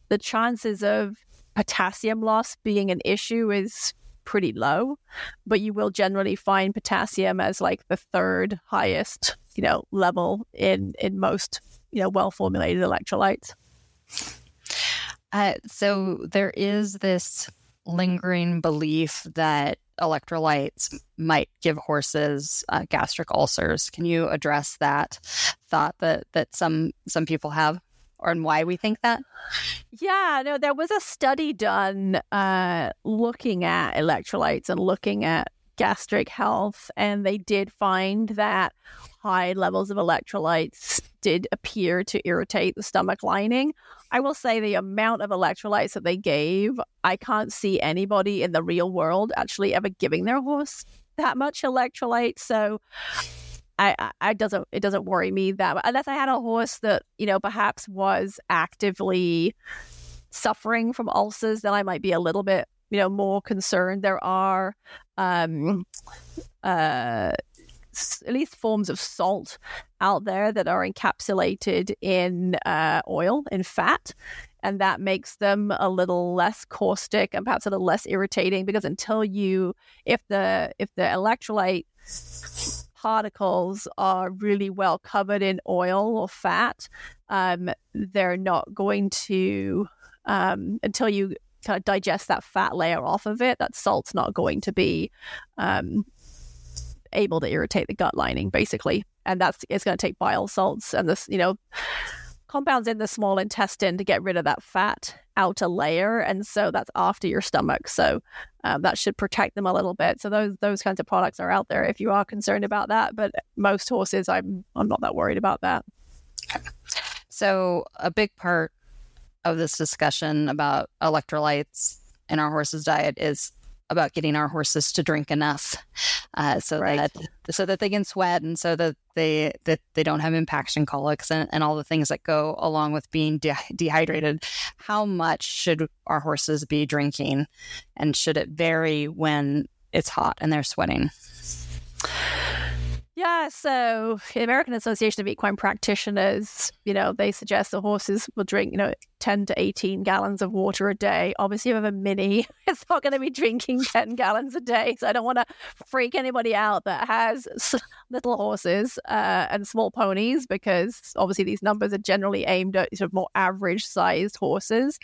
the chances of potassium loss being an issue is pretty low, but you will generally find potassium as like the third highest, you know, level in in most, you know, well formulated electrolytes. Uh, so there is this lingering belief that electrolytes might give horses uh, gastric ulcers. Can you address that thought that that some some people have? Or and why we think that? Yeah, no, there was a study done uh, looking at electrolytes and looking at gastric health, and they did find that high levels of electrolytes did appear to irritate the stomach lining. I will say the amount of electrolytes that they gave, I can't see anybody in the real world actually ever giving their horse that much electrolyte. So I, I doesn't it doesn't worry me that much. unless I had a horse that you know perhaps was actively suffering from ulcers, then I might be a little bit you know more concerned. There are um, uh, at least forms of salt out there that are encapsulated in uh, oil, in fat. And that makes them a little less caustic and perhaps a little less irritating because until you, if the if the electrolyte particles are really well covered in oil or fat, um, they're not going to um, until you kind of digest that fat layer off of it, that salt's not going to be um, able to irritate the gut lining, basically. And that's it's going to take bile salts and this, you know, compounds in the small intestine to get rid of that fat outer layer, and so that's after your stomach. So um, that should protect them a little bit. So those those kinds of products are out there if you are concerned about that. But most horses, I'm I'm not that worried about that. So a big part of this discussion about electrolytes in our horse's diet is about getting our horses to drink enough uh, so right. that so that they can sweat and so that they that they don't have impaction colics and, and all the things that go along with being de- dehydrated how much should our horses be drinking and should it vary when it's hot and they're sweating yeah, so the American Association of Equine Practitioners, you know, they suggest the horses will drink, you know, 10 to 18 gallons of water a day. Obviously, you have a mini, it's not going to be drinking 10 gallons a day. So I don't want to freak anybody out that has little horses uh, and small ponies because obviously these numbers are generally aimed at sort of more average sized horses.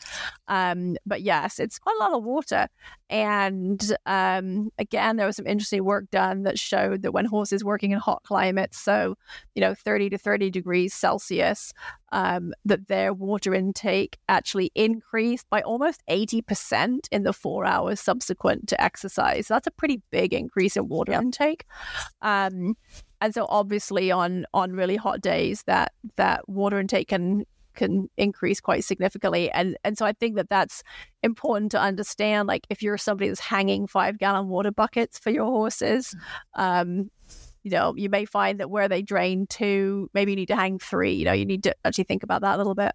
Um, but yes, it's quite a lot of water. And um, again, there was some interesting work done that showed that when horses working in hot climates, so, you know, 30 to 30 degrees Celsius, um, that their water intake actually increased by almost 80% in the four hours subsequent to exercise. So that's a pretty big increase in water yep. intake. Um, and so obviously on on really hot days that that water intake can can increase quite significantly and and so i think that that's important to understand like if you're somebody that's hanging five gallon water buckets for your horses um you know, you may find that where they drain to, maybe you need to hang three. You know, you need to actually think about that a little bit.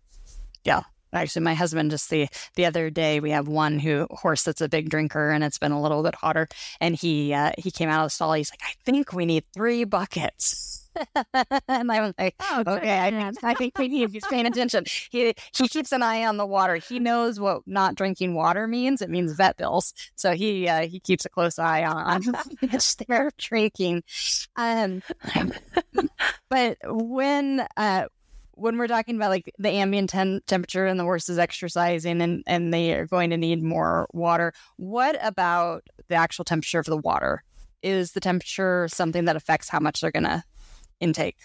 Yeah. Actually, my husband just the the other day we have one who horse that's a big drinker and it's been a little bit hotter, and he uh, he came out of the stall. He's like, I think we need three buckets. and I was like, oh, okay, I, I, think we need he's paying attention. He he keeps an eye on the water. He knows what not drinking water means. It means vet bills. So he uh, he keeps a close eye on, on they're drinking. Um, but when uh, when we're talking about like the ambient ten- temperature and the horse is exercising and and they are going to need more water, what about the actual temperature of the water? Is the temperature something that affects how much they're going to intake.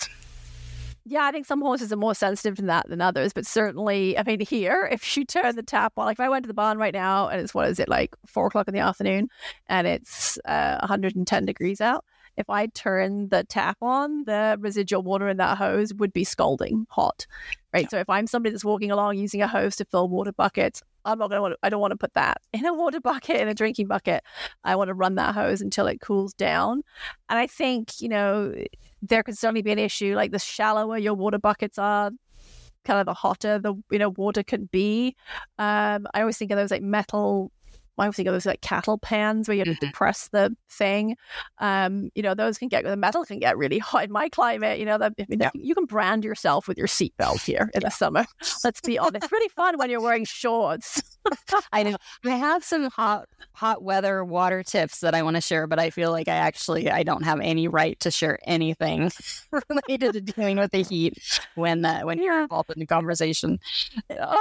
Yeah, I think some horses are more sensitive to that than others, but certainly, I mean, here, if you turn the tap on, like if I went to the barn right now and it's what is it, like four o'clock in the afternoon and it's uh, 110 degrees out, if I turn the tap on, the residual water in that hose would be scalding hot, right? Yeah. So if I'm somebody that's walking along using a hose to fill water buckets, I'm not going to want to, I don't want to put that in a water bucket, in a drinking bucket. I want to run that hose until it cools down. And I think, you know, there could certainly be an issue like the shallower your water buckets are, kind of the hotter the you know water can be. Um, I always think of those like metal I always think of those like cattle pans where you have to mm-hmm. press the thing. Um, you know, those can get the metal can get really hot in my climate. You know, that I mean, yeah. you can brand yourself with your seatbelt here in yeah. the summer. Let's be honest, it's really fun when you're wearing shorts. I know. I have some hot hot weather water tips that I want to share, but I feel like I actually I don't have any right to share anything related to dealing with the heat when uh, when you're involved in the conversation. Uh,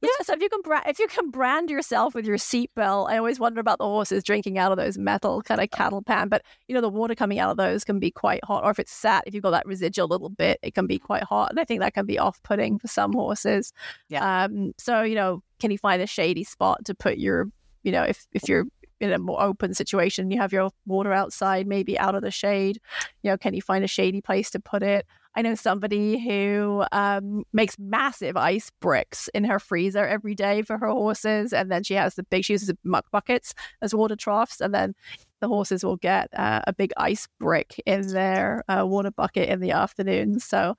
yeah, so if you can bra- if you can brand yourself with your seatbelt, I always wonder about the horses drinking out of those metal kind of cattle pan. But you know, the water coming out of those can be quite hot, or if it's sat, if you've got that residual little bit, it can be quite hot, and I think that can be off-putting for some horses. Yeah. Um. So you know, can you find a shady spot to put your, you know, if if you're in a more open situation, you have your water outside, maybe out of the shade. You know, can you find a shady place to put it? I know somebody who um, makes massive ice bricks in her freezer every day for her horses, and then she has the big she uses muck buckets as water troughs, and then the horses will get uh, a big ice brick in their uh, water bucket in the afternoon. So,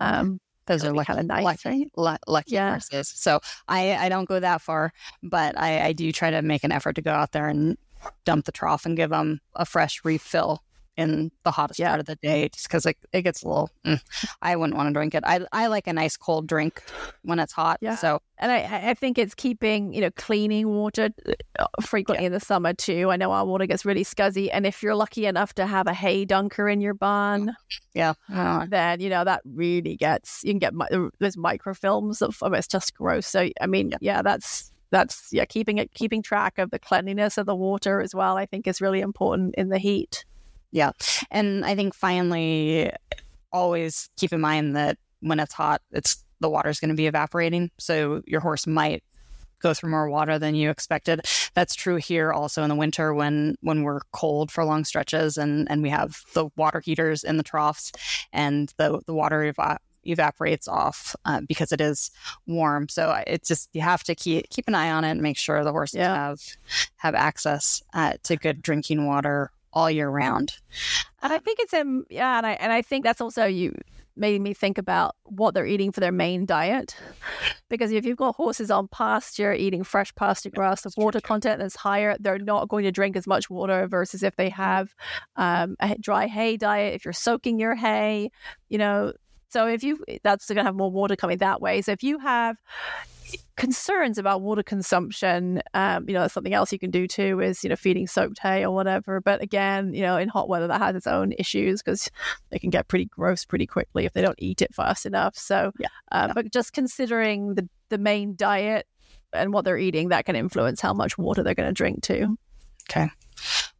um, those are lucky, kind of nice, lucky, right? lucky yeah. horses. So I, I don't go that far, but I, I do try to make an effort to go out there and dump the trough and give them a fresh refill in the hottest yeah. part of the day just because it, it gets a little mm, i wouldn't want to drink it I, I like a nice cold drink when it's hot yeah so and i i think it's keeping you know cleaning water uh, frequently yeah. in the summer too i know our water gets really scuzzy and if you're lucky enough to have a hay dunker in your barn yeah then you know that really gets you can get there's microfilms of oh, it's just gross so i mean yeah, yeah that's that's yeah, keeping it keeping track of the cleanliness of the water as well. I think is really important in the heat. Yeah, and I think finally, always keep in mind that when it's hot, it's the water's going to be evaporating, so your horse might go through more water than you expected. That's true here also in the winter when when we're cold for long stretches and and we have the water heaters in the troughs and the the water eva- evaporates off uh, because it is warm. So it's just you have to keep keep an eye on it and make sure the horses yeah. have have access uh, to good drinking water all year round. And I think it's um yeah, and I and I think that's also you made me think about what they're eating for their main diet. Because if you've got horses on pasture eating fresh pasture grass, the water content is higher. They're not going to drink as much water versus if they have um, a dry hay diet. If you're soaking your hay, you know, so if you that's going to have more water coming that way. So if you have concerns about water consumption, um, you know, something else you can do too is, you know, feeding soaked hay or whatever. But again, you know, in hot weather, that has its own issues because they can get pretty gross pretty quickly if they don't eat it fast enough. So, yeah. Uh, yeah. but just considering the, the main diet and what they're eating, that can influence how much water they're going to drink too. Okay.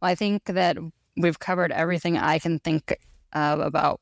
Well, I think that we've covered everything I can think uh, about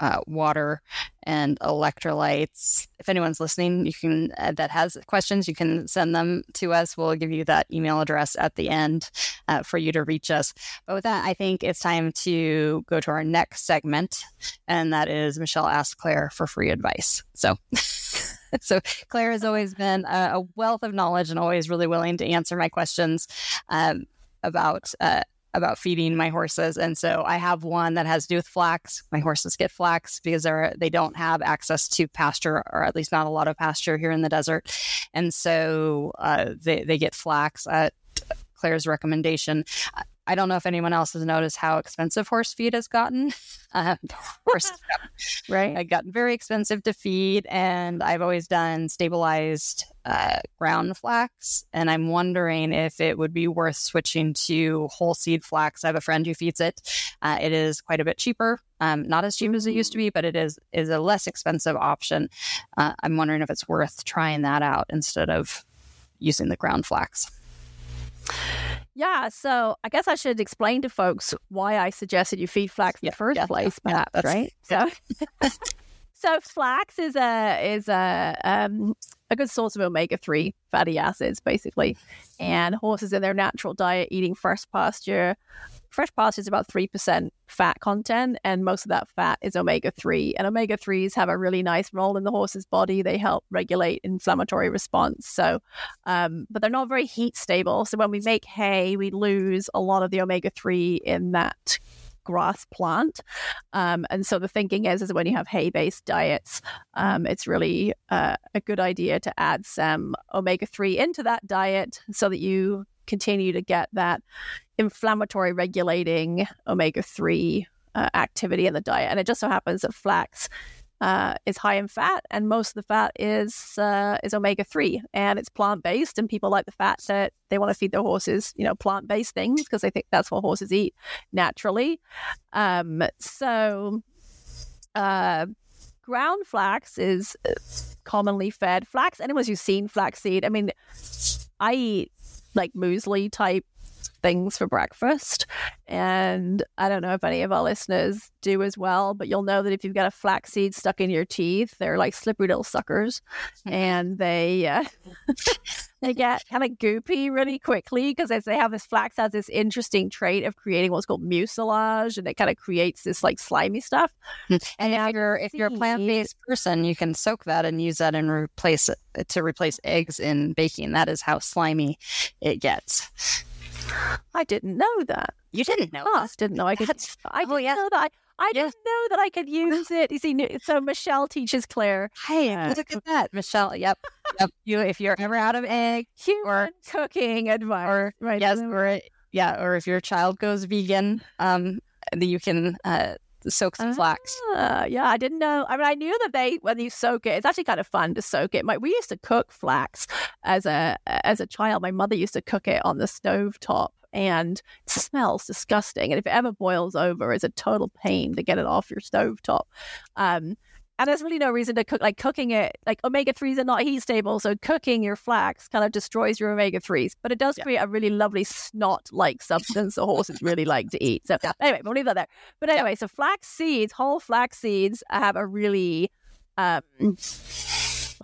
uh, water and electrolytes. If anyone's listening, you can uh, that has questions, you can send them to us. We'll give you that email address at the end uh, for you to reach us. But with that, I think it's time to go to our next segment, and that is Michelle asks Clair for free advice. So. so Clair has always been a, wealth of knowledge and always really willing to answer my questions um, about uh, about feeding my horses. And so I have one that has to do with flax. My horses get flax because they're they don't have access to pasture, or at least not a lot of pasture here in the desert. And so uh, they they get flax at Clair's recommendation. I don't know if anyone else has noticed how expensive horse feed has gotten. Uh, horse, right? I gotten very expensive to feed, and I've always done stabilized uh, ground flax. And I'm wondering if it would be worth switching to whole seed flax. I have a friend who feeds it. Uh, it is quite a bit cheaper, um, not as cheap as it used to be, but it is is a less expensive option. Uh, I'm wondering if it's worth trying that out instead of using the ground flax. Yeah, so I guess I should explain to folks why I suggested you feed flax in yeah, the first yeah, place, yeah, perhaps, right? So, so flax is a is a um, a good source of omega three fatty acids, basically, and horses in their natural diet eating fresh pasture fresh pasture is about 3% fat content, and most of that fat is omega 3. And omega 3s have a really nice role in the horse's body. They help regulate inflammatory response. So, um, but they're not very heat stable. So, when we make hay, we lose a lot of the omega 3 in that grass plant. Um, and so the thinking is, is when you have hay based diets, um, it's really uh, a good idea to add some omega 3 into that diet so that you continue to get that inflammatory regulating omega 3 uh, activity in the diet. And it just so happens that flax uh, is high in fat, and most of the fat is uh, is omega three, and it's plant based. And people like the fat, that they want to feed their horses, you know, plant based things because they think that's what horses eat naturally. Um, so, uh, ground flax is uh, commonly fed flax. Anyone who's seen flaxseed, I mean, I eat like muesli type things for breakfast. And I don't know if any of our listeners do as well, but you'll know that if you've got a flaxseed stuck in your teeth, they're like slippery little suckers, hmm. and they uh, they get kind of goopy really quickly because as they have this flax has this interesting trait of creating what's called mucilage, and it kind of creates this like slimy stuff. Hmm. And, and if you're if you're a plant based person, you can soak that and use that and replace it to replace eggs in baking. That is how slimy it gets. I didn't know that. You didn't know? Oh, didn't know I could. I didn't oh, know that. I, I didn't know that I could use it. You see, so Michelle teaches Clair. Hey, uh, look at that, Michelle. Yep, yep. You, if you're ever out of egg or cooking advice, or right? Yes, or yeah, or if your child goes vegan, um, you can uh, soak some flax. Uh, yeah, I didn't know. I mean, I knew that they when you soak it, it's actually kind of fun to soak it. My, we used to cook flax as a as a child. My mother used to cook it on the stove top and it smells disgusting. And if it ever boils over, it's a total pain to get it off your stove top. Um, and there's really no reason to cook like cooking it like omega 3s are not heat stable so cooking your flax kind of destroys your omega 3s but it does Yeah. create a really lovely snot like substance the horses really like to eat. So anyway we'll leave that there. But anyway so flax seeds whole flax seeds have a really um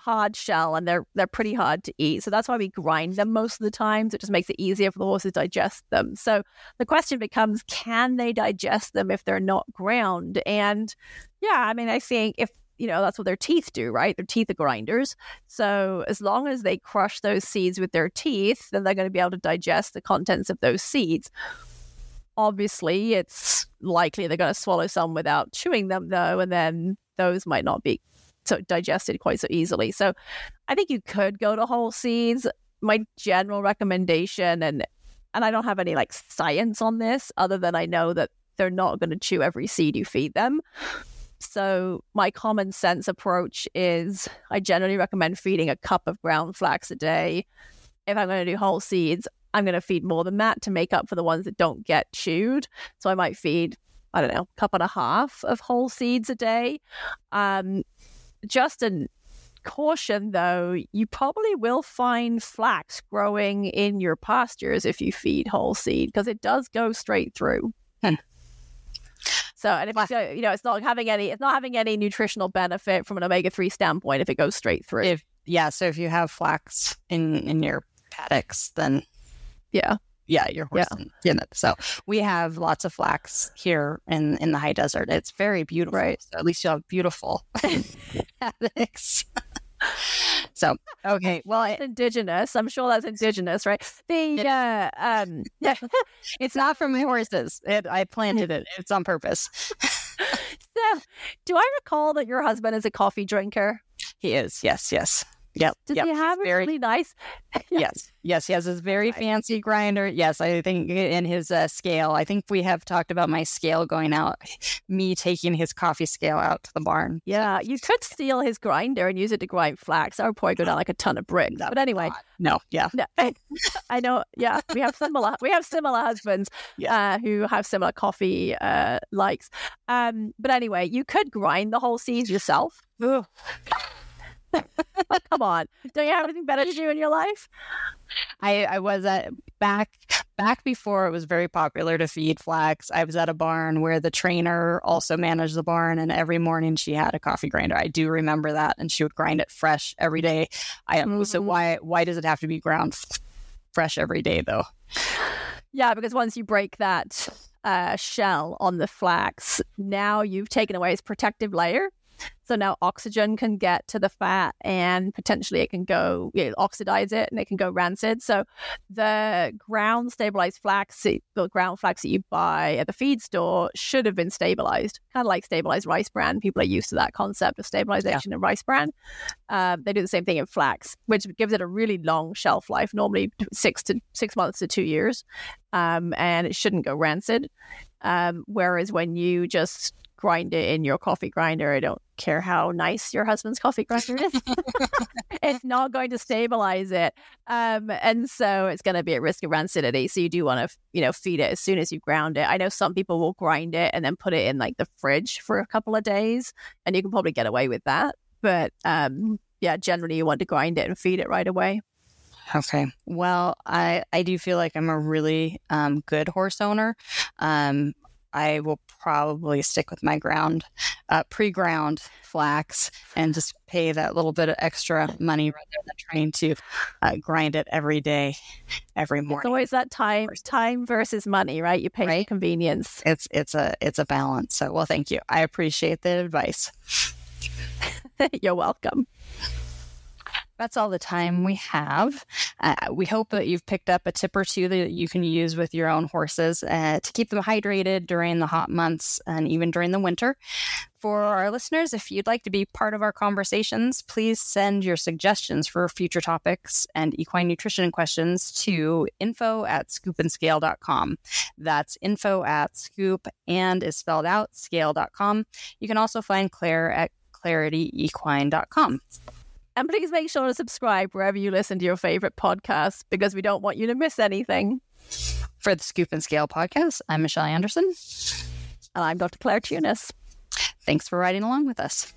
hard shell and they're they're pretty hard to eat. So that's why we grind them most of the times it just makes it easier for the horses to digest them. So the question becomes can they digest them if they're not ground? And yeah i mean i think if you know that's what their teeth do right? Their teeth are grinders. So as long as they crush those seeds with their teeth then they're going to be able to digest the contents of those seeds. Obviously it's likely they're going to swallow some without chewing them though and then those might not be so digested quite so easily. So i think you could go to whole seeds. My general recommendation and and i don't have any like science on this other than i know that they're not going to chew every seed you feed them so my common sense approach is I generally recommend feeding a cup of ground flax a day. If I'm going to do whole seeds, I'm going to feed more than that to make up for the ones that don't get chewed. So I might feed, I don't know, a cup and a half of whole seeds a day. Um, just a caution though, you probably will find flax growing in your pastures if you feed whole seed because it does go straight through. So, and if you, you know, it's not having any, it's not having any nutritional benefit from an omega three standpoint if it goes straight through. If yeah, so if you have flax in in your paddocks, then yeah, yeah, your horse Yeah. get it. So we have lots of flax here in in the high desert. It's very beautiful. Right. So at least you have beautiful paddocks. so okay, well, indigenous. I'm sure that's indigenous, right? The It- uh, um, it's not from my horses. It, I planted it. It's on purpose. so, do I recall that your husband is a coffee drinker? He is. Yes. Yes. Yep. Does yep. he have a very- really nice? Yes, yes, he has this very fancy grinder. Yes, I think in his uh, scale, I think we have talked about my scale going out, me taking his coffee scale out to the barn. Yeah, you could steal his grinder and use it to grind flax. That would probably go down like a ton of bricks. But anyway, No, yeah, No, I know. Yeah, we have similar. We have similar husbands uh, who have similar coffee uh, likes. Um, but anyway, you could grind the whole seeds yourself. Come on, don't you have anything better to do in your life? I, I was at back back before it was very popular to feed flax. I was at a barn where the trainer also managed the barn, and every morning she had a coffee grinder. I do remember that, and she would grind it fresh every day. I so Mhm. why why does it have to be ground f- fresh every day though? Yeah, because once you break that uh, shell on the flax, now you've taken away its protective layer. So now oxygen can get to the fat and potentially it can go you know, oxidize it and it can go rancid. So the ground stabilized flax, the ground flax that you buy at the feed store should have been stabilized, kind of like stabilized rice bran. People are used to that concept of stabilization in rice bran. Uh, they do the same thing in flax, which gives it a really long shelf life, normally six to six months to two years, um, and it shouldn't go rancid. Um, whereas when you just grind it in your coffee grinder, I don't care how nice your husband's coffee grinder is, it's not going to stabilize it, um, and so it's going to be at risk of rancidity. So you do want to, you know, feed it as soon as you ground it. I know some people will grind it and then put it in like the fridge for a couple of days, and you can probably get away with that. But um, yeah, generally you want to grind it and feed it right away. Okay. Well, I I do feel like I'm a really um, good horse owner. Um, I will probably stick with my ground, uh, pre-ground flax, and just pay that little bit of extra money rather than trying to uh, grind it every day, every morning. It's always that time, time versus money, right? You pay for convenience. It's it's a it's a balance. So, well, thank you. I appreciate the advice. You're welcome. That's all the time we have. Uh, we hope that you've picked up a tip or two that you can use with your own horses uh, to keep them hydrated during the hot months and even during the winter. For our listeners, if you'd like to be part of our conversations, please send your suggestions for future topics and equine nutrition questions to info at scoopandscale.com. That's info at scoop and is spelled out scale.com. You can also find Clair at clarityequine.com. And please make sure to subscribe wherever you listen to your favorite podcasts because we don't want you to miss anything. For the Scoop and Scale podcast, I'm Michelle Anderson. And I'm Dr. Clair Thunes. Thanks for riding along with us.